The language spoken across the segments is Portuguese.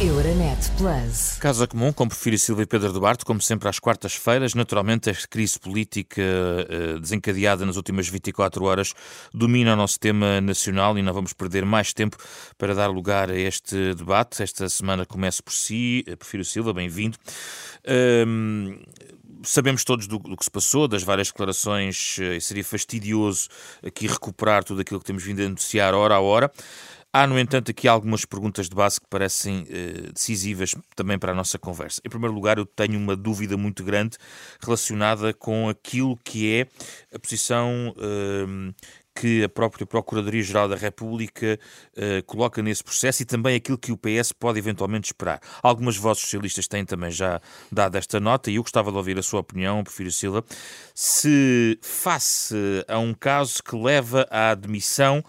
Euronet Plus. Casa Comum com Porfírio Silva e Pedro Duarte, como sempre às quartas-feiras. Naturalmente, a crise política eh, desencadeada nas últimas 24 horas domina o nosso tema nacional e não vamos perder mais tempo para dar lugar a este debate. Esta semana começa por si. Eh, Porfírio Silva, bem-vindo. Um, sabemos todos do, do, que se passou, das várias declarações, e seria fastidioso aqui recuperar tudo aquilo que temos vindo a anunciar hora a hora. Há, no entanto, aqui algumas perguntas de base que parecem eh, decisivas também para a nossa conversa. Em primeiro lugar, eu tenho uma dúvida muito grande relacionada com aquilo que é a posição eh, que a própria Procuradoria-Geral da República uh, coloca nesse processo e também aquilo que o PS pode eventualmente esperar. Algumas vozes socialistas têm também já dado esta nota e eu gostava de ouvir a sua opinião, Prefiro Silva, se face a um caso que leva à admissão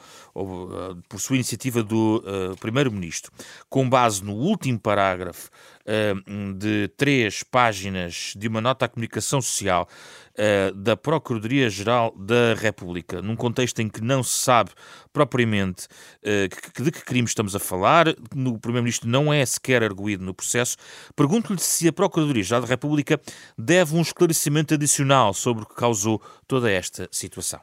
por sua iniciativa do uh, Primeiro-Ministro, com base no último parágrafo uh, de três páginas de uma nota à comunicação social da Procuradoria-Geral da República, num contexto em que não se sabe propriamente de que crimes estamos a falar, o Primeiro-Ministro não é sequer arguído no processo, pergunto-lhe se a Procuradoria-Geral da República deve um esclarecimento adicional sobre o que causou toda esta situação.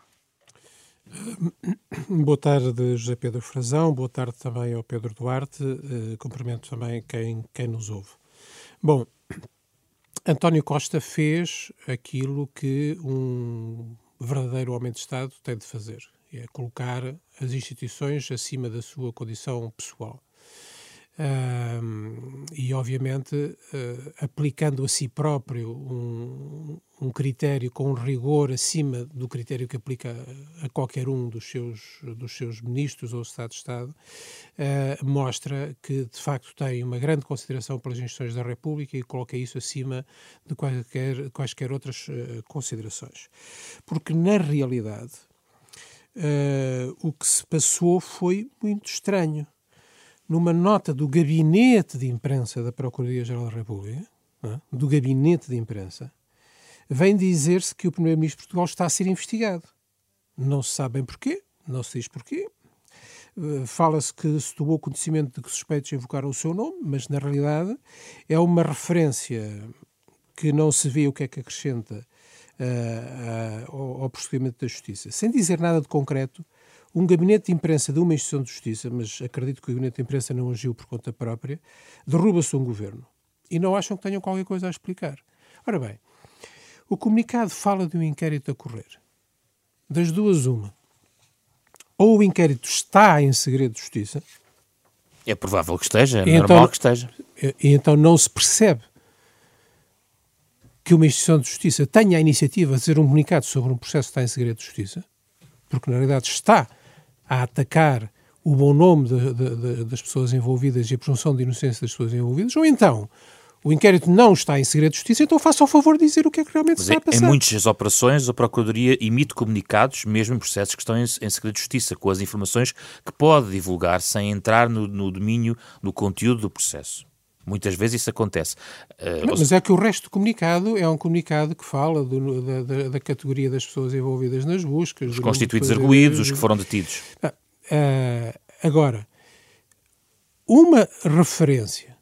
Boa tarde, José Pedro Frazão. Boa tarde também ao Pedro Duarte. Uh, cumprimento também quem, quem nos ouve. Bom, António Costa fez aquilo que um verdadeiro homem de Estado tem de fazer: é colocar as instituições acima da sua condição pessoal. Uh, e, obviamente, uh, aplicando a si próprio um, um, critério com rigor acima do critério que aplica a, qualquer um dos seus, dos seus ministros ou Estado de Estado, uh, mostra que, de facto, tem uma grande consideração pelas instituições da República e coloca isso acima de quaisquer, quaisquer outras ah, considerações. Porque, na realidade, o que se passou foi muito estranho numa nota do gabinete de imprensa da Procuradoria-Geral da República, é? do gabinete de imprensa, vem dizer-se que o Primeiro-Ministro de Portugal está a ser investigado. Não se sabe bem porquê, não se diz porquê. Eh, fala-se que se tomou conhecimento de que suspeitos invocaram o seu nome, mas na realidade é uma referência que não se vê o que é que acrescenta uh, uh, ao, ao procedimento da Justiça. Sem dizer nada de concreto, um gabinete de imprensa de uma instituição de justiça, mas acredito que o gabinete de imprensa não agiu por conta própria, derruba-se um governo. E não acham que tenham qualquer coisa a explicar. Ora bem, o comunicado fala de um inquérito a correr. Das duas, uma. Ou o inquérito está em segredo de justiça. É provável que esteja, é normal então, que esteja. E então não se percebe que uma instituição de justiça tenha a iniciativa de fazer um comunicado sobre um processo que está em segredo de justiça, porque na realidade está a atacar o bom nome de, de, de, das pessoas envolvidas e a presunção de inocência das pessoas envolvidas, ou então o inquérito não está em segredo de justiça, então faça o favor de dizer o que é que realmente está a passar. Em muitas operações, a Procuradoria emite comunicados, mesmo em processos que estão em, em segredo de justiça, com as informações que pode divulgar sem entrar no, no domínio do conteúdo do processo. Muitas vezes isso acontece. Uh, não, mas é que o resto do comunicado é um comunicado que fala do, da, da, da, categoria das pessoas envolvidas nas buscas. Os constituídos arguídos, os que foram detidos. Uh, agora, uma referência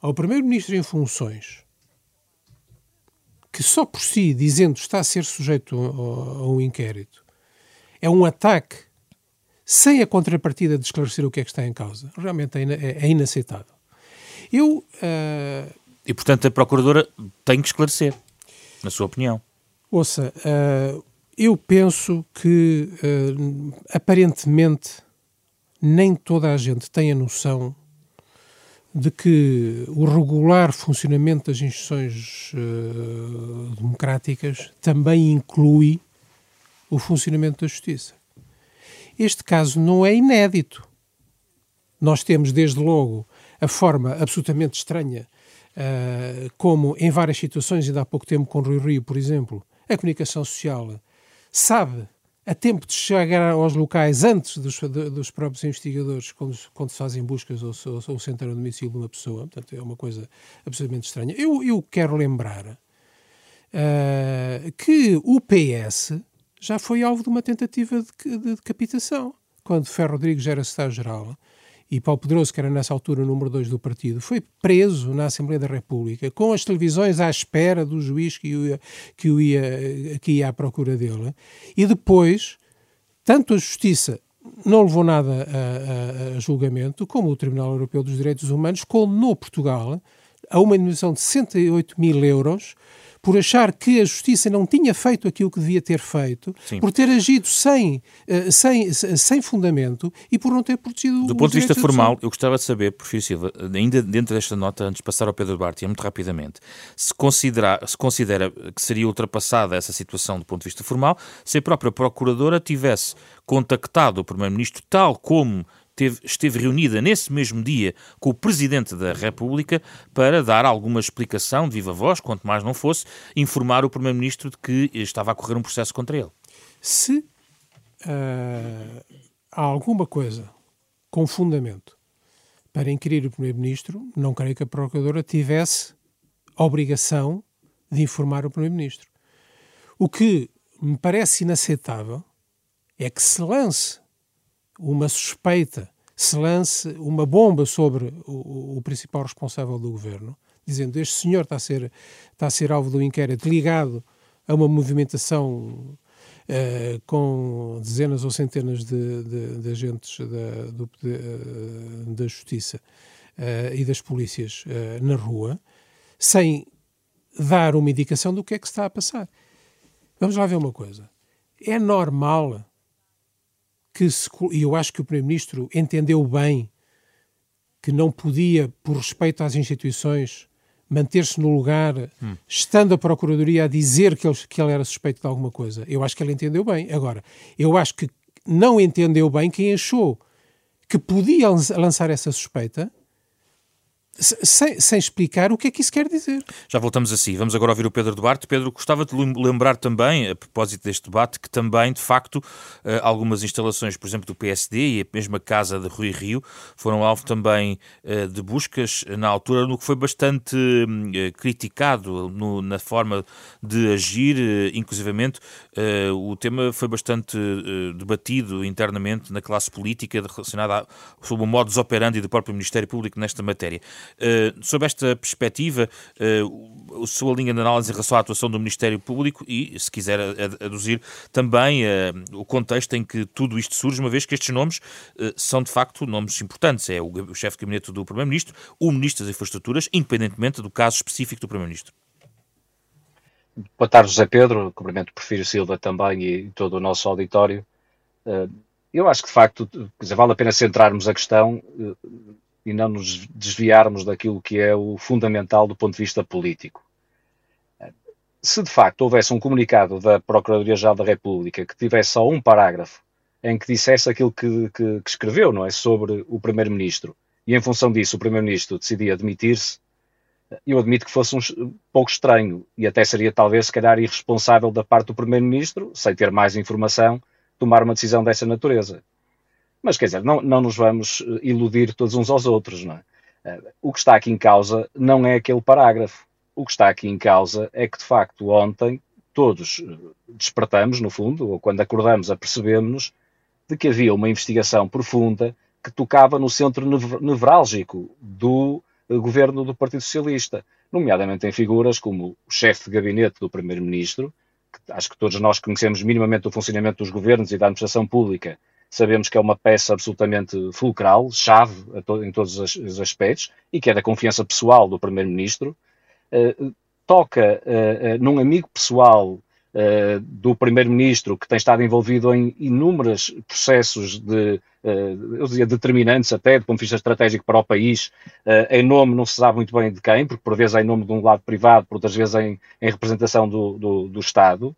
ao Primeiro-Ministro em funções que só por si, dizendo está a ser sujeito a, a um inquérito, é um ataque sem a contrapartida de esclarecer o que é que está em causa, realmente é, é, é inaceitável. Eu. Uh... E, portanto, a Procuradora tem que esclarecer, na sua opinião. Ouça, uh, eu penso que, uh, aparentemente, nem toda a gente tem a noção de que o regular funcionamento das instituições uh, democráticas também inclui o funcionamento da justiça. Este caso não é inédito. Nós temos, desde logo, a forma absolutamente estranha uh, como, em várias situações, ainda há pouco tempo com o Rio por exemplo, a comunicação social sabe a tempo de chegar aos locais antes dos, dos próprios investigadores, quando, quando se fazem buscas ou, ou, ou se entram no domicílio de uma pessoa. Portanto, é uma coisa absolutamente estranha. Eu, eu quero lembrar uh, que o PS já foi alvo de uma tentativa de, de decapitação. Quando Ferro Rodrigues era Estado-Geral, e Paulo Pedroso, que era nessa altura o número 2 do partido, foi preso na Assembleia da República, com as televisões à espera do juiz que, ia, que, ia, que ia à procura dele, e depois, tanto a Justiça não levou nada a, a, a julgamento, como o Tribunal Europeu dos Direitos Humanos condenou Portugal a uma indenização de 68 mil euros por achar que a justiça não tinha feito aquilo que devia ter feito, Sim. por ter agido sem, uh, sem, sem fundamento e por não ter protegido Do ponto de vista formal, eu gostava de saber, Porfírio Silva, ainda dentro desta nota, antes de passar ao Pedro Duarte, muito rapidamente, se, considera, se considera que seria ultrapassada essa situação do ponto de vista formal, se a própria Procuradora tivesse contactado o Primeiro-Ministro tal como teve, esteve reunida nesse mesmo dia com o Presidente da República para dar alguma explicação de viva voz, quanto mais não fosse, informar o Primeiro-Ministro de que estava a correr um processo contra ele. Se uh, há alguma coisa com fundamento para inquirir o Primeiro-Ministro, não creio que a Procuradora tivesse a obrigação de informar o Primeiro-Ministro. O que me parece inaceitável é que se lance uma suspeita, se lance uma bomba sobre o, o, principal responsável do governo, dizendo este senhor está a ser, está a ser alvo do inquérito ligado a uma movimentação Uh, com dezenas ou centenas de, de, de agentes da, do, de, uh, da Justiça uh, e das polícias na rua, sem dar uma indicação do que é que se está a passar. Vamos lá ver uma coisa. É normal que se, e eu acho que o Primeiro-Ministro entendeu bem que não podia, por respeito às instituições, manter-se no lugar, hum. estando a Procuradoria a dizer que ele, que ele era suspeito de alguma coisa. Eu acho que ele entendeu bem. Agora, eu acho que não entendeu bem quem achou que podia lançar essa suspeita sem, sem, explicar o que é que isso quer dizer. Já voltamos a si. Vamos agora ouvir o Pedro Duarte. Pedro, gostava de lembrar também, a propósito deste debate, que também, de facto, eh, algumas instalações, por exemplo, do PSD e a mesma casa de Rui Rio, foram alvo também eh, de buscas na altura, no que foi bastante hum, eh, criticado no, na forma de agir, inclusivamente. O tema foi bastante debatido internamente na classe política relacionada sobre o modus operandi do próprio Ministério Público nesta matéria. Uh, sob esta perspectiva, uh, a sua linha de análise em relação à atuação do Ministério Público e, se quiser aduzir, também uh, o contexto em que tudo isto surge, uma vez que estes nomes são de facto nomes importantes. É o, chefe de gabinete do Primeiro-Ministro, o Ministro das Infraestruturas, independentemente do caso específico do Primeiro-Ministro. Boa tarde, José Pedro. Cumprimento o Porfírio Silva também e todo o nosso auditório. Eu acho que, de facto, vale a pena centrarmos a questão e não nos desviarmos daquilo que é o fundamental do ponto de vista político. Se de facto houvesse um comunicado da Procuradoria-Geral da República que tivesse só um parágrafo em que dissesse aquilo que, que, que escreveu, não é, sobre o Primeiro-Ministro, e em função disso o Primeiro-Ministro decidia admitir-se, eu admito que fosse um pouco estranho e até seria talvez, se calhar, irresponsável da parte do Primeiro-Ministro, sem ter mais informação, tomar uma decisão dessa natureza. Mas quer dizer, não, não nos vamos eh, iludir todos uns aos outros, não é? Eh, o que está aqui em causa não é aquele parágrafo. O que está aqui em causa é que, de facto, ontem todos eh, despertamos, no fundo, ou quando acordamos, apercebemos-nos de que havia uma investigação profunda que tocava no centro nevrálgico do governo do Partido Socialista, nomeadamente em figuras como o chefe de gabinete do Primeiro-Ministro, que acho que todos nós conhecemos minimamente o funcionamento dos governos e da administração pública, sabemos que é uma peça absolutamente fulcral, chave to em todos os aspectos, e que é da confiança pessoal do Primeiro-Ministro, uh, toca uh, num amigo pessoal do Primeiro-Ministro, que tem estado envolvido em inúmeros processos de, eu determinantes até, do ponto de vista estratégico para o país, em nome, não se sabe muito bem de quem, porque por vezes é em nome de um lado privado, por outras vezes em, em representação do, do, do Estado,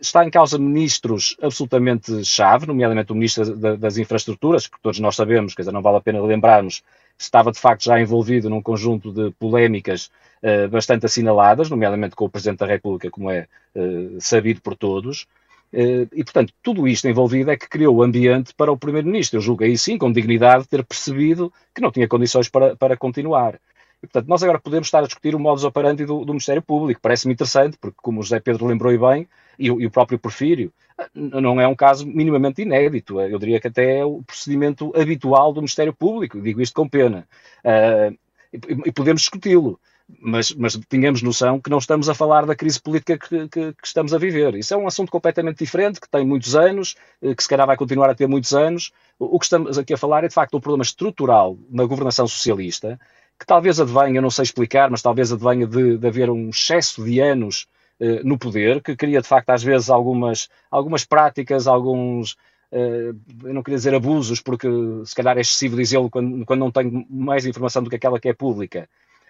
Está em causa ministros absolutamente chave, nomeadamente o ministro das Infraestruturas, que todos nós sabemos, quer dizer, não vale a pena lembrarmos, estava de facto já envolvido num conjunto de polémicas uh, bastante assinaladas, nomeadamente com o Presidente da República, como é uh, sabido por todos. Uh, e, portanto, tudo isto envolvido é que criou o ambiente para o Primeiro-Ministro. Eu julgo aí sim, com dignidade, ter percebido que não tinha condições para, para continuar. E, portanto, nós agora podemos estar a discutir o modus operandi do, do Ministério Público. Parece-me interessante, porque, como o José Pedro lembrou bem, e, o próprio Porfírio, não é um caso minimamente inédito. Eu diria que até é o procedimento habitual do Ministério Público. Digo isto com pena. Uh, e, e podemos discuti-lo mas, mas tenhamos noção que não estamos a falar da crise política que, que, que, estamos a viver. Isso é um assunto completamente diferente, que tem muitos anos, eh, que se calhar vai continuar a ter muitos anos. O que estamos aqui a falar é, de facto, um problema estrutural na governação socialista, que talvez advenha, não sei explicar, mas talvez advenha de, de haver um excesso de anos eh, no poder, que cria, de facto, às vezes algumas, algumas práticas, alguns, Uh, eu não queria dizer abusos, porque se calhar é excessivo dizê-lo quando, quando não tenho mais informação do que aquela que é pública,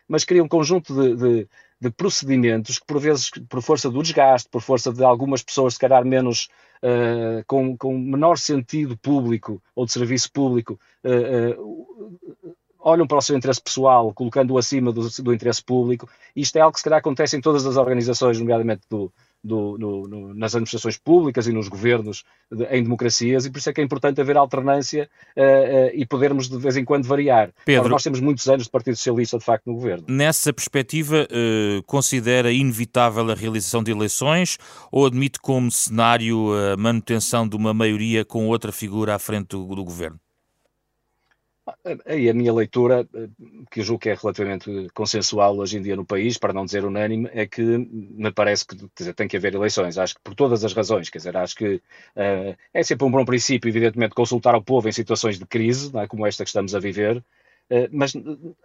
mas cria um conjunto de, de, de, procedimentos que, por vezes, por força do desgaste, por força de algumas pessoas, se calhar menos, uh, com, com menor sentido público ou de serviço público, uh, uh, olham para o seu interesse pessoal, colocando-o acima do, do interesse público. Isto é algo que, se calhar, acontece em todas as organizações, nomeadamente do, do, no, no, nas administrações públicas e nos governos de, em democracias, e por isso é que é importante haver alternância uh, uh, e podermos de vez em quando variar. Pedro, Ora, nós temos muitos anos de Partido Socialista, de facto, no governo. Nessa perspectiva, uh, considera inevitável a realização de eleições ou admite como cenário a manutenção de uma maioria com outra figura à frente do, do governo? Aí a minha leitura, eh, que eu julgo que é relativamente consensual hoje em dia no país, para não dizer unânime, é que me parece que dizer, tem que haver eleições. Acho que por todas as razões, quer dizer, acho que uh, é sempre um bom princípio, evidentemente, consultar o povo em situações de crise, é, como esta que estamos a viver, uh, mas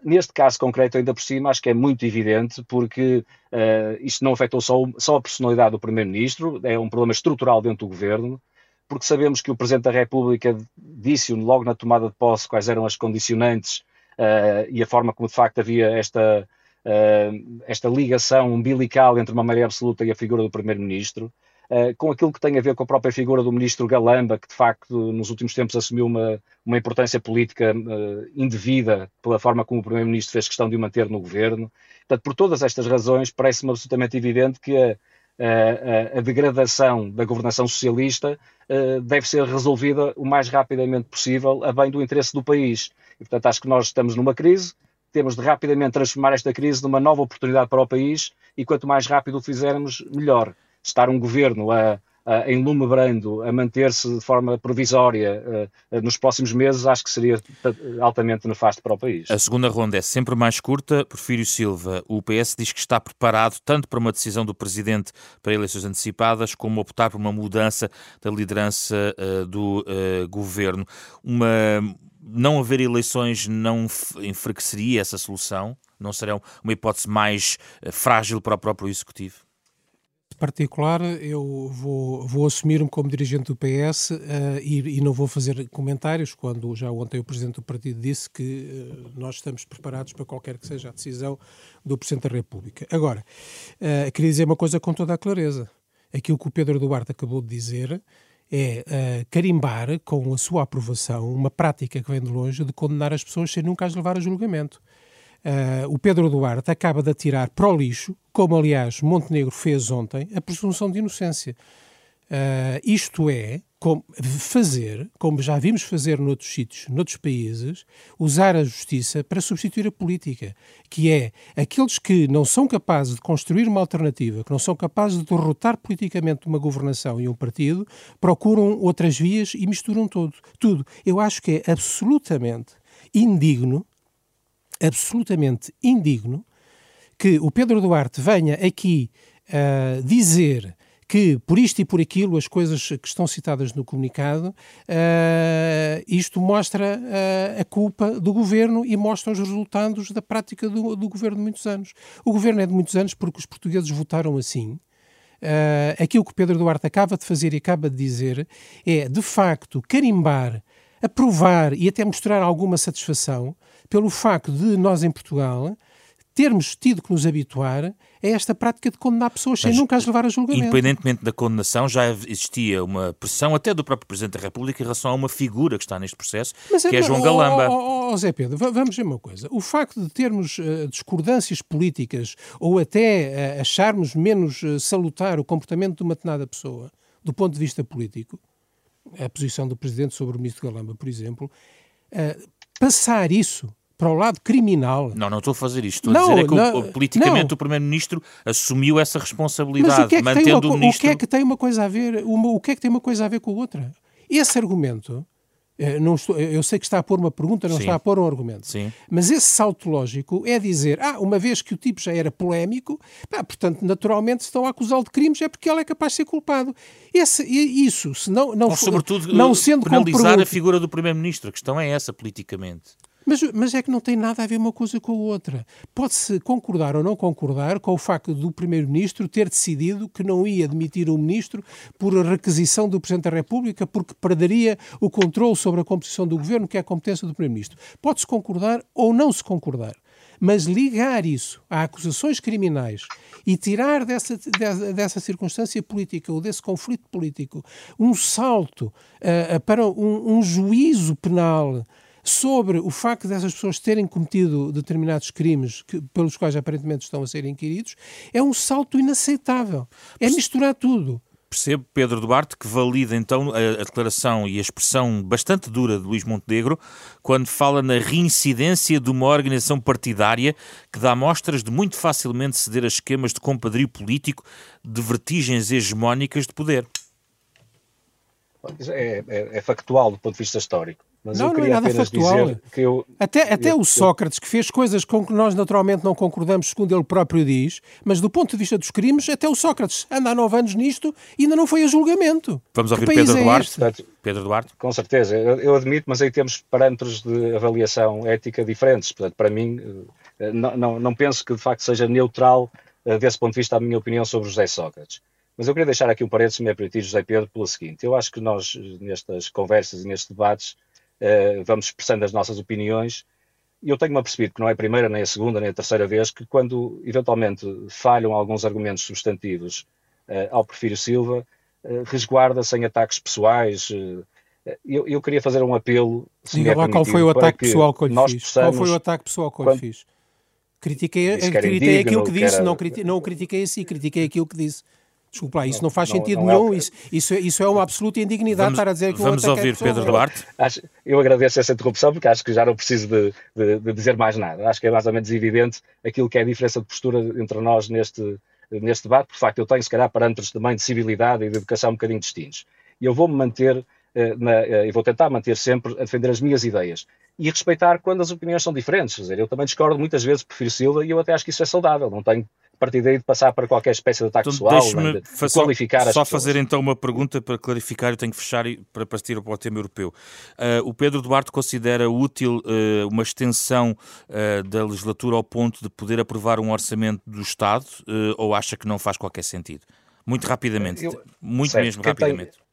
neste caso concreto, ainda por cima, acho que é muito evidente, porque uh, isto não afetou só, só a personalidade do Primeiro-Ministro, é um problema estrutural dentro do governo porque sabemos que o Presidente da República disse logo na tomada de posse quais eram as condicionantes uh, e a forma como de facto havia esta, uh, esta ligação umbilical entre uma maioria absoluta e a figura do Primeiro-Ministro. Uh, com aquilo que tem a ver com a própria figura do ministro Galamba, que de facto nos últimos tempos assumiu uma, uma importância política uh, indevida pela forma como o Primeiro-Ministro fez questão de o manter no governo. Portanto, por todas estas razões, parece-me absolutamente evidente que a, a, a, degradação da governação socialista uh, deve ser resolvida o mais rapidamente possível a bem do interesse do país. E, portanto, acho que nós estamos numa crise, temos de rapidamente transformar esta crise numa nova oportunidade para o país e quanto mais rápido o fizermos, melhor. Estar um governo a, uh, em lume brando a manter-se de forma provisória uh, nos próximos meses, acho que seria altamente nefasto para o país. A segunda ronda é sempre mais curta. Porfírio Silva, o PS diz que está preparado tanto para uma decisão do Presidente para eleições antecipadas, como optar por uma mudança da liderança uh, do Governo. Uma não haver eleições não enfraqueceria essa solução? Não será uma hipótese mais frágil para o próprio Executivo? Particular, eu vou, vou assumir-me como dirigente do PS uh, eh, e, e, não vou fazer comentários quando já ontem o Presidente do Partido disse que uh, nós estamos preparados para qualquer que seja a decisão do Presidente da República. Agora, uh, queria dizer uma coisa com toda a clareza. Aquilo que o Pedro Duarte acabou de dizer é carimbar com a sua aprovação uma prática que vem de longe de condenar as pessoas sem nunca as levar a julgamento. Uh, o Pedro Duarte acaba de atirar para o lixo, como aliás Montenegro fez ontem, a presunção de inocência. Uh, isto é, fazer, como já vimos fazer noutros sítios, noutros países, usar a justiça para substituir a política, que é aqueles que não são capazes de construir uma alternativa, que não são capazes de derrotar politicamente uma governação e um partido, procuram outras vias e misturam tudo. tudo. Eu acho que é absolutamente indigno absolutamente indigno que o Pedro Duarte venha aqui uh, dizer que por isto e por aquilo, as coisas que estão citadas no comunicado, uh, isto mostra uh, a culpa do governo e mostra os resultados da prática do, do, governo de muitos anos. O governo é de muitos anos porque os portugueses votaram assim. Uh, aquilo que Pedro Duarte acaba de fazer e acaba de dizer é, de facto, carimbar, aprovar e até mostrar alguma satisfação pelo facto de nós em Portugal termos tido que nos habituar a esta prática de condenar pessoas sem nunca as levar a julgamento. Independentemente da condenação, já existia uma pressão até do próprio Presidente da República em relação a uma figura que está neste processo, Mas, que é, é João Galamba. Oh, oh, oh, Zé Pedro, vamos ver uma coisa. O facto de termos uh, discordâncias políticas ou até uh, acharmos menos uh, salutar o comportamento de uma determinada pessoa, do ponto de vista político, a posição do Presidente sobre o Ministro Galamba, por exemplo, passar isso para o lado criminal. Não, não estou a fazer isto. Estou não, a dizer é que não, o, politicamente não. o Primeiro-Ministro assumiu essa responsabilidade, Mas o que é que mantendo tem uma, o Ministro... O que é que tem uma coisa a ver, uma, o que é que tem uma coisa a ver com a outra? Esse argumento eh, não estou, eu sei que está a pôr uma pergunta, não Sim. está a pôr um argumento. Sim. Mas esse salto lógico é dizer, ah, uma vez que o tipo já era polémico, pá, portanto, naturalmente, estão a acusá-lo de crimes, é porque ele é capaz de ser culpado. Esse, isso, se não, não, Ou, sobretudo, não sendo penalizar a figura do Primeiro-Ministro. A questão é essa, politicamente. Mas, mas é que não tem nada a ver uma coisa com a outra. Pode-se concordar ou não concordar com o facto do Primeiro-Ministro ter decidido que não ia demitir o Ministro por requisição do Presidente da República, porque perderia o controle sobre a composição do Governo, que é a competência do Primeiro-Ministro. Pode-se concordar ou não se concordar. Mas ligar isso a acusações criminais e tirar dessa, dessa, dessa circunstância política ou desse conflito político um salto uh, para um, um juízo penal sobre o facto dessas pessoas terem cometido determinados crimes que, pelos quais aparentemente estão a ser inquiridos, é um salto inaceitável. É misturar tudo. Percebo, Pedro Duarte, que valida então a, declaração e a expressão bastante dura de Luís Montenegro quando fala na reincidência de uma organização partidária que dá mostras de muito facilmente ceder a esquemas de compadrio político de vertigens hegemónicas de poder. É, é, é factual do ponto de vista histórico. Mas não, eu queria não é nada factual. Que eu, até até eu, o Sócrates, que fez coisas com que nós naturalmente não concordamos, segundo ele próprio diz, mas do ponto de vista dos crimes, até o Sócrates anda há nove anos nisto e ainda não foi a julgamento. Vamos ouvir Pedro é Duarte. Pedro Duarte. Com certeza, eu, eu, admito, mas aí temos parâmetros de avaliação ética diferentes. Portanto, para mim, eh, não, não, não penso que de facto seja neutral eh, desse ponto de vista a minha opinião sobre José Sócrates. Mas eu queria deixar aqui um parênteses, se me é permitir, José Pedro, pelo seguinte. Eu acho que nós, nestas conversas e nestes debates, uh, vamos expressando as nossas opiniões. E eu tenho-me apercebido que não é a primeira, nem a segunda, nem a terceira vez que, quando eventualmente falham alguns argumentos substantivos uh, ao Porfírio Silva, uh, resguarda-se em ataques pessoais. Eu, eu, queria fazer um apelo. Diga lá qual foi o ataque pessoal que eu lhe fiz. Possamos, qual foi o ataque pessoal que eu lhe fiz? Critiquei, critiquei indigno, aquilo que disse, era... não, critiquei, não o critiquei assim, critiquei aquilo que disse. Desculpa lá, isso não, não faz sentido não, não nenhum. É isso, isso, é, isso é uma absoluta indignidade vamos, estar a dizer que Vamos ouvir Pedro Duarte. Acho, eu agradeço essa interrupção porque acho que já não preciso de, de, de, dizer mais nada. Acho que é mais ou menos evidente aquilo que é a diferença de postura entre nós neste, neste debate. Por facto, eu tenho, se calhar, parâmetros também de civilidade e de educação um bocadinho distintos. E eu vou-me manter eh, na, eh, e vou tentar manter sempre a defender as minhas ideias e respeitar quando as opiniões são diferentes. Quer dizer, eu também discordo muitas vezes, prefiro Silva, e eu até acho que isso é saudável. Não tenho partir daí de passar para qualquer espécie de ataque então, pessoal, de, de qualificar Só fazer então uma pergunta para clarificar, eu tenho que fechar para partir para o tema europeu. Uh, o Pedro Duarte considera útil uh, uma extensão uh, da legislatura ao ponto de poder aprovar um orçamento do Estado ou acha que não faz qualquer sentido? Muito rapidamente, eu, muito certo, mesmo rapidamente. Tem...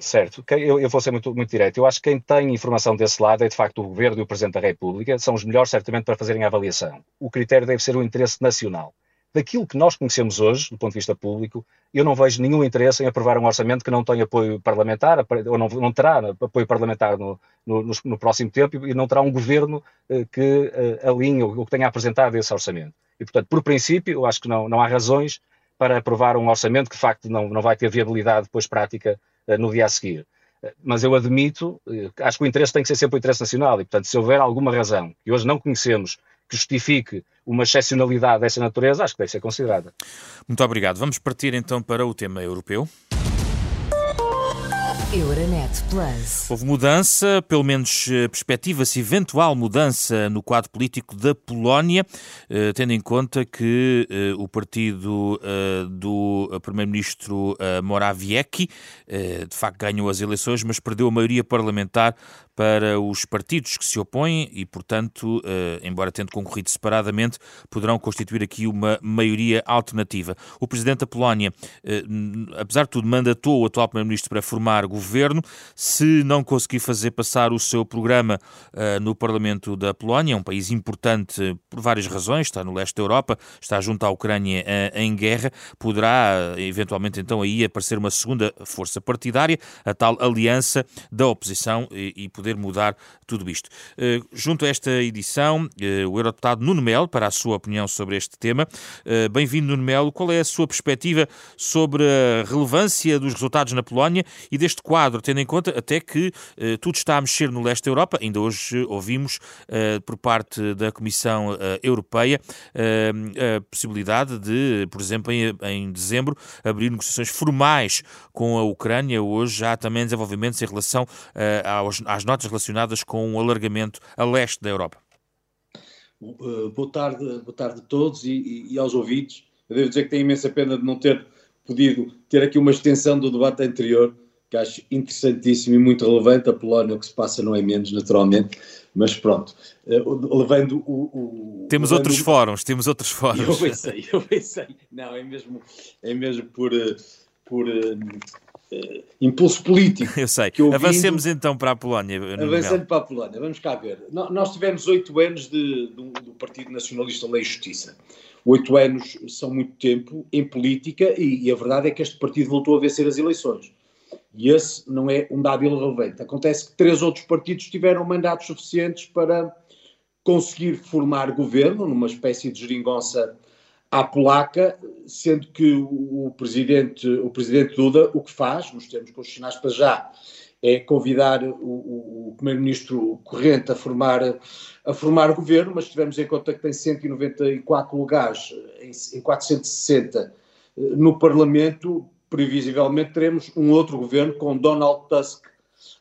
Certo, eu, eu, vou ser muito, muito direto. Eu acho que quem tem informação desse lado é de facto o Governo e o Presidente da República, são os melhores certamente para fazerem a avaliação. O critério deve ser o interesse nacional daquilo que nós conhecemos hoje, do ponto de vista público, eu não vejo nenhum interesse em aprovar um orçamento que não tenha apoio parlamentar, ou não, não terá apoio parlamentar no, no, no, próximo tempo, e não terá um governo eh, que eh, alinhe ou que tenha apresentado esse orçamento. E, portanto, por princípio, eu acho que não, não há razões para aprovar um orçamento que, de facto, não, não vai ter viabilidade depois prática eh, no dia a seguir. Mas eu admito, acho que o interesse tem que ser sempre o interesse nacional, e, portanto, se houver alguma razão que hoje não conhecemos que justifique uma excepcionalidade dessa natureza, acho que deve ser considerada. Muito obrigado. Vamos partir então para o tema europeu. Euronet Plus. Houve mudança, pelo menos eh, perspectiva-se eventual mudança no quadro político da Polónia, eh, tendo em conta que eh, o partido do primeiro-ministro Morawiecki de facto ganhou as eleições, mas perdeu a maioria parlamentar para os partidos que se opõem e, portanto, embora tendo concorrido separadamente, poderão constituir aqui uma maioria alternativa. O presidente da Polónia, apesar de tudo, mandatou o atual primeiro-ministro para formar governo. Se não conseguir fazer passar o seu programa uh, no Parlamento da Polónia, é um país importante por várias razões, está no leste da Europa, está junto à Ucrânia em guerra, poderá eventualmente então aí aparecer uma segunda força partidária, a tal aliança da oposição e poder poder mudar tudo isto. Junto a esta edição, o Eurodeputado Nuno Melo, para a sua opinião sobre este tema. Bem-vindo, Nuno Melo. Qual é a sua perspectiva sobre a relevância dos resultados na Polónia e deste quadro, tendo em conta até que tudo está a mexer no leste da Europa? Ainda hoje ouvimos por parte da Comissão Europeia a possibilidade de, por exemplo, em, em dezembro, abrir negociações formais com a Ucrânia. Hoje já há também desenvolvimentos em relação às notas relacionadas com o alargamento a leste da Europa. Uh, boa, tarde, boa tarde a todos e, e, e, aos ouvintes. Eu devo dizer que tenho imensa pena de não ter podido ter aqui uma extensão do debate anterior, que acho interessantíssimo e muito relevante. A Polónia, o que se passa não é menos, naturalmente, mas pronto, uh, levando o. o temos levando outros o... fóruns, temos outros fóruns. Eu pensei, eu pensei. Não, é mesmo, é mesmo por. Uh, por uh, impulso político. Eu sei. Que Avancemos então para a Polónia. Avançando para a Polónia, vamos cá ver. Nós tivemos oito anos de, do, do Partido Nacionalista Lei e Justiça. Oito anos são muito tempo em política e, e, a verdade é que este partido voltou a vencer as eleições. E esse não é um dado irrelevante. Acontece que três outros partidos tiveram mandatos suficientes para conseguir formar governo, numa espécie de geringonça à polaca, sendo que o presidente, o presidente Duda o que faz, nos termos constitucionais para já, é convidar o, o, primeiro-ministro corrente a formar, a formar governo, mas tivemos em conta que tem 194 lugares em, em 460 eh, no Parlamento, previsivelmente teremos um outro governo com Donald Tusk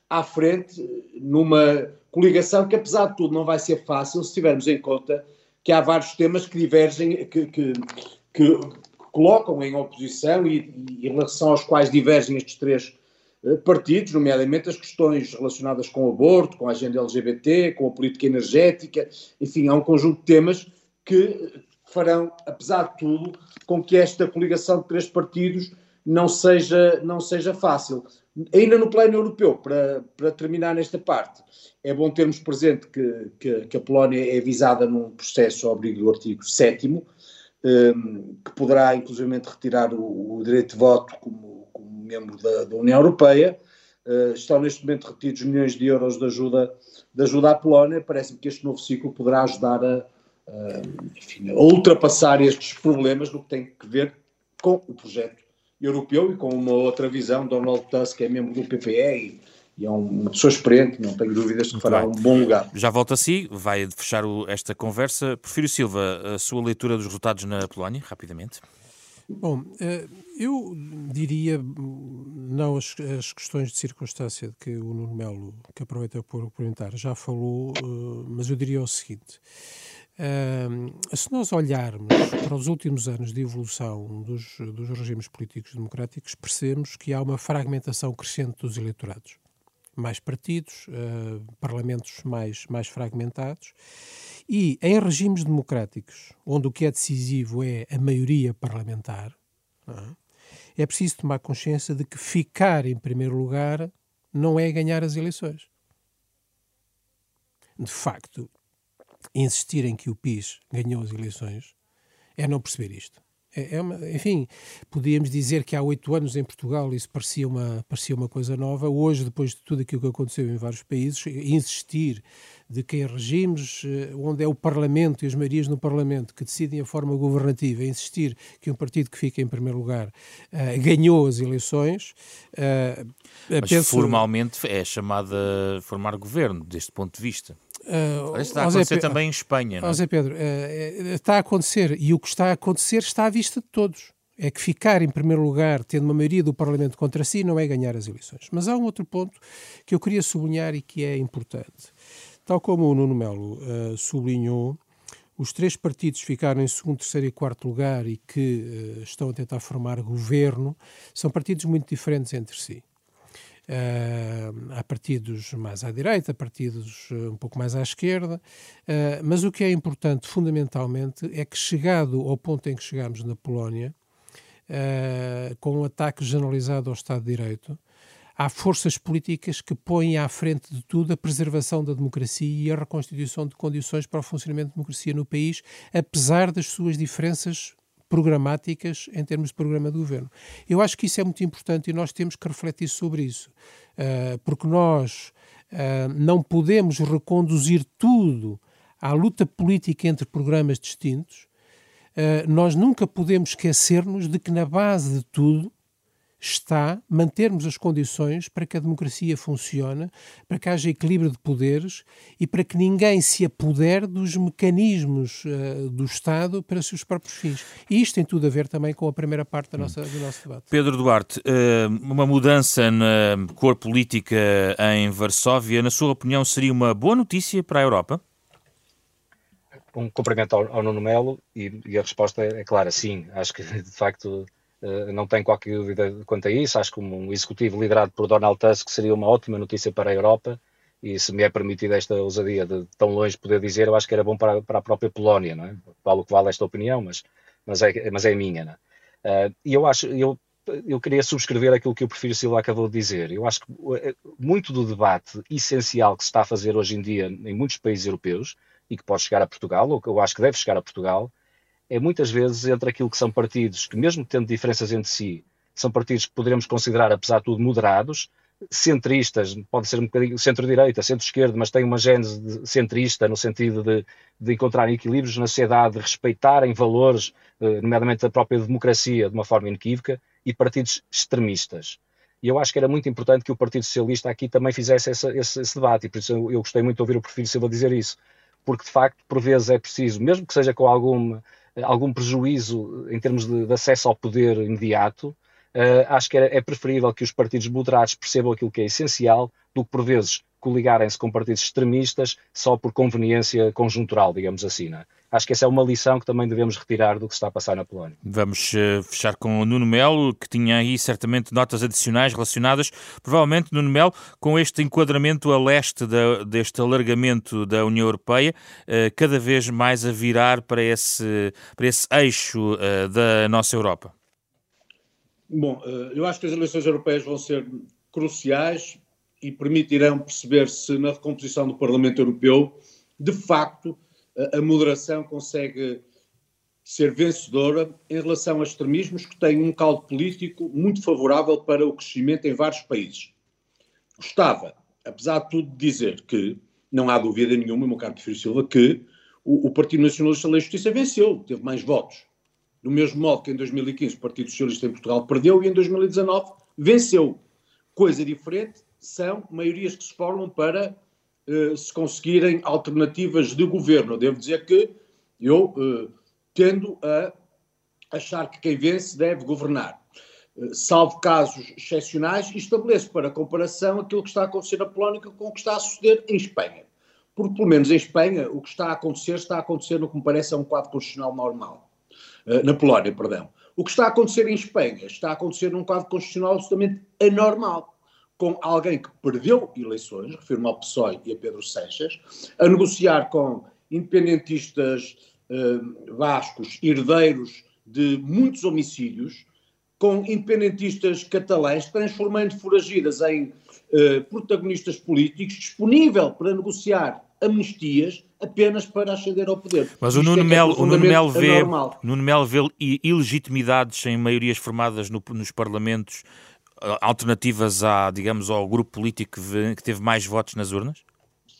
à frente, numa coligação que, apesar de tudo, não vai ser fácil se tivermos em conta que há vários temas que divergem, que, que, que colocam em oposição e, e, em relação aos quais divergem estes três uh, partidos, nomeadamente as questões relacionadas com o aborto, com a agenda LGBT, com a política energética, enfim, há um conjunto de temas que farão, apesar de tudo, com que esta coligação de três partidos não seja, não seja fácil. Ainda no plano europeu, para, para terminar nesta parte, é bom termos presente que, que, que a Polónia é visada num processo ao abrigo do artigo 7 um, que poderá inclusive retirar o, o, direito de voto como, como membro da, da, União Europeia. Uh, estão neste momento retidos milhões de euros de ajuda, de ajuda à Polónia. Parece-me que este novo ciclo poderá ajudar a, a, enfim, a ultrapassar estes problemas no que tem que ver com o projeto europeu e com uma outra visão. Donald Tusk é membro do PPE e, e é uma pessoa experiente, não tenho dúvidas que fará um bom lugar. Já volto a si, vai fechar o, esta conversa. Prefiro Silva, a sua leitura dos resultados na Polónia, rapidamente. Bom, eh, eu diria, não as, as, questões de circunstância de que o Nuno Melo, que aproveita por perguntar, já falou, eh, mas eu diria o seguinte. Se nós olharmos para os últimos anos de evolução dos, dos regimes políticos democráticos, percebemos que há uma fragmentação crescente dos eleitorados. Mais partidos, uh, parlamentos mais, mais fragmentados. E em regimes democráticos, onde o que é decisivo é a maioria parlamentar, é? é preciso tomar consciência de que ficar em primeiro lugar não é ganhar as eleições. De facto, insistir em que o PIS ganhou as eleições é não perceber isto. É, é uma, enfim, podíamos dizer que há oito anos em Portugal isso parecia uma, parecia uma coisa nova. Hoje, depois de tudo aquilo que aconteceu em vários países, insistir de que em regimes eh, onde é o Parlamento e as maiorias no Parlamento que decidem a forma governativa, insistir que um partido que fica em primeiro lugar uh, ganhou as eleições. Uh, Mas penso... formalmente é chamada formar governo, deste ponto de vista. Uh, está a acontecer Zé, também em Espanha, não é? Zé Pedro, uh, está a acontecer e o que está a acontecer está à vista de todos. É que ficar em primeiro lugar, tendo uma maioria do Parlamento contra si, não é ganhar as eleições. Mas há um outro ponto que eu queria sublinhar e que é importante. Tal como o Nuno Melo uh, sublinhou, os três partidos ficaram em segundo, terceiro e quarto lugar e que uh, estão a tentar formar governo são partidos muito diferentes entre si. Uh, há partidos mais à direita, partidos uh, um pouco mais à esquerda, uh, mas o que é importante fundamentalmente é que, chegado ao ponto em que chegamos na Polónia, com um ataque generalizado ao Estado de Direito, há forças políticas que põem à frente de tudo a preservação da democracia e a reconstituição de condições para o funcionamento da democracia no país, apesar das suas diferenças programáticas em termos de programa de governo. Eu acho que isso é muito importante e nós temos que refletir sobre isso, uh, porque nós Uh, não podemos reconduzir tudo à luta política entre programas distintos. Uh, nós nunca podemos esquecer-nos de que, na base de tudo, está mantermos as condições para que a democracia funcione, para que haja equilíbrio de poderes e para que ninguém se apodere dos mecanismos uh, do Estado para seus próprios fins. E isto tem tudo a ver também com a primeira parte da nossa, do nosso debate. Pedro Duarte, uh, uma mudança na cor política em Varsóvia, na sua opinião, seria uma boa notícia para a Europa? Um cumprimento ao, ao Nuno Melo e, e a resposta é, é clara, sim. Acho que, de facto, não tenho qualquer dúvida quanto a isso. Acho que um executivo liderado por Donald Tusk seria uma ótima notícia para a Europa. E se me é permitida esta ousadia de tão longe poder dizer, eu acho que era bom para, para a própria Polónia, não é? Vale o que vale esta opinião, mas, mas, é, mas é minha, é? Uh, e eu acho, eu, eu queria subscrever aquilo que o Prefiro Silva acabou de dizer. Eu acho que eh, muito do debate essencial que se está a fazer hoje em dia em muitos países europeus e que pode chegar a Portugal, ou que eu acho que deve chegar a Portugal, é muitas vezes entre aquilo que são partidos que, mesmo tendo diferenças entre si, são partidos que poderemos considerar, apesar de tudo, moderados, centristas, pode ser um bocadinho centro-direita, centro-esquerda, mas tem uma gênese centrista no sentido de, de encontrar equilíbrios na sociedade, de respeitarem valores, eh, nomeadamente a própria democracia, de uma forma inequívoca, e partidos extremistas. E eu acho que era muito importante que o Partido Socialista aqui também fizesse essa, esse, esse, debate, e por isso eu, eu, gostei muito de ouvir o Prefiro Silva dizer isso, porque de facto, por vezes é preciso, mesmo que seja com algum algum prejuízo em termos de, de acesso ao poder imediato, uh, acho que é, é, preferível que os partidos moderados percebam aquilo que é essencial do que, por vezes, coligarem-se com partidos extremistas só por conveniência conjuntural, digamos assim. Não é? Acho que essa é uma lição que também devemos retirar do que está a passar na Polónia. Vamos uh, fechar com o Nuno Melo, que tinha aí certamente notas adicionais relacionadas, provavelmente, Nuno Melo, com este enquadramento a leste da, deste alargamento da União Europeia, uh, cada vez mais a virar para esse, para esse eixo uh, da nossa Europa. Bom, eu acho que as eleições europeias vão ser cruciais e permitirão perceber se na recomposição do Parlamento Europeu, de facto, a moderação consegue ser vencedora em relação a extremismos que têm um caldo político muito favorável para o crescimento em vários países. Gostava, apesar de tudo, de dizer que não há dúvida nenhuma, meu caro Prefiro Silva, que o, o Partido Nacionalista da Justiça venceu, teve mais votos. Do mesmo modo que em 2015 o Partido Socialista em Portugal perdeu e em 2019 venceu. Coisa diferente são maiorias que se formam para eh, se conseguirem alternativas de governo. Devo dizer que eu uh, tendo a achar que quem vence deve governar. Uh, salvo casos excepcionais, e estabeleço para comparação aquilo que está a acontecer na Polónia com o que está a suceder em Espanha. Porque, pelo menos em Espanha, o que está a acontecer está a acontecer no que me parece é um quadro constitucional normal. na Polónia, perdão. O que está a acontecer em Espanha está a acontecer num quadro constitucional absolutamente anormal com alguém que perdeu eleições, refiro-me ao PSOE e a Pedro Seixas, a negociar com independentistas uh, vascos, herdeiros de muitos homicídios, com independentistas catalães, transformando foragidas em uh, protagonistas políticos, disponível para negociar amnistias apenas para ascender ao poder. Mas o Nuno, é, é Melo, o Nuno Melo vê, Nuno Melo vê ilegitimidades em maiorias formadas no, nos parlamentos alternativas à, digamos, ao grupo político que teve mais votos nas urnas?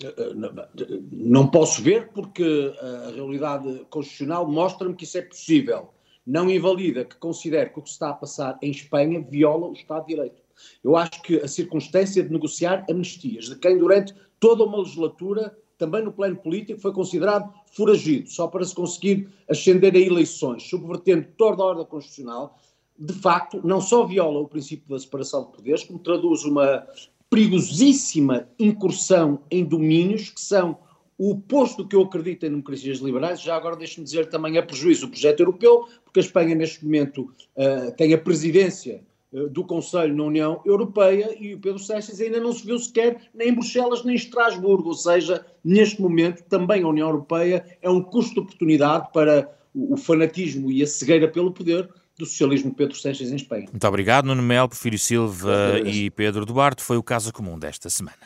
Eh, eh, não posso ver porque a realidade constitucional mostra-me que isso é possível. Não invalida que considere que o que se está a passar em Espanha viola o Estado de Direito. Eu acho que a circunstância de negociar amnistias de quem durante toda uma legislatura, também no plano político, foi considerado foragido, só para se conseguir ascender a eleições, subvertendo toda a ordem constitucional, de facto, não só viola o princípio da separação de poderes, como traduz uma perigosíssima incursão em domínios que são o oposto do que eu acredito em democracias liberais. Já agora deixe-me dizer também a prejuízo do projeto europeu, porque a Espanha, neste momento, uh, tem a presidência uh, do Conselho na União Europeia e o Pedro Seixas ainda não se viu sequer nem em Bruxelas nem em Estrasburgo. Ou seja, neste momento, também a União Europeia é um custo de oportunidade para o fanatismo e a cegueira pelo poder do socialismo de Pedro Seixas em Espanha. Muito obrigado, Nuno Mel, Porfírio Silva e Pedro Duarte. Foi o caso comum desta semana.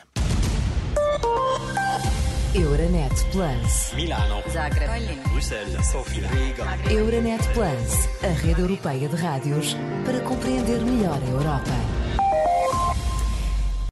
Euronet Plus. Milano. Zagreb. Bruxelas. Sofia. Riga. Euronet Plus, a rede europeia de rádios para compreender melhor a Europa.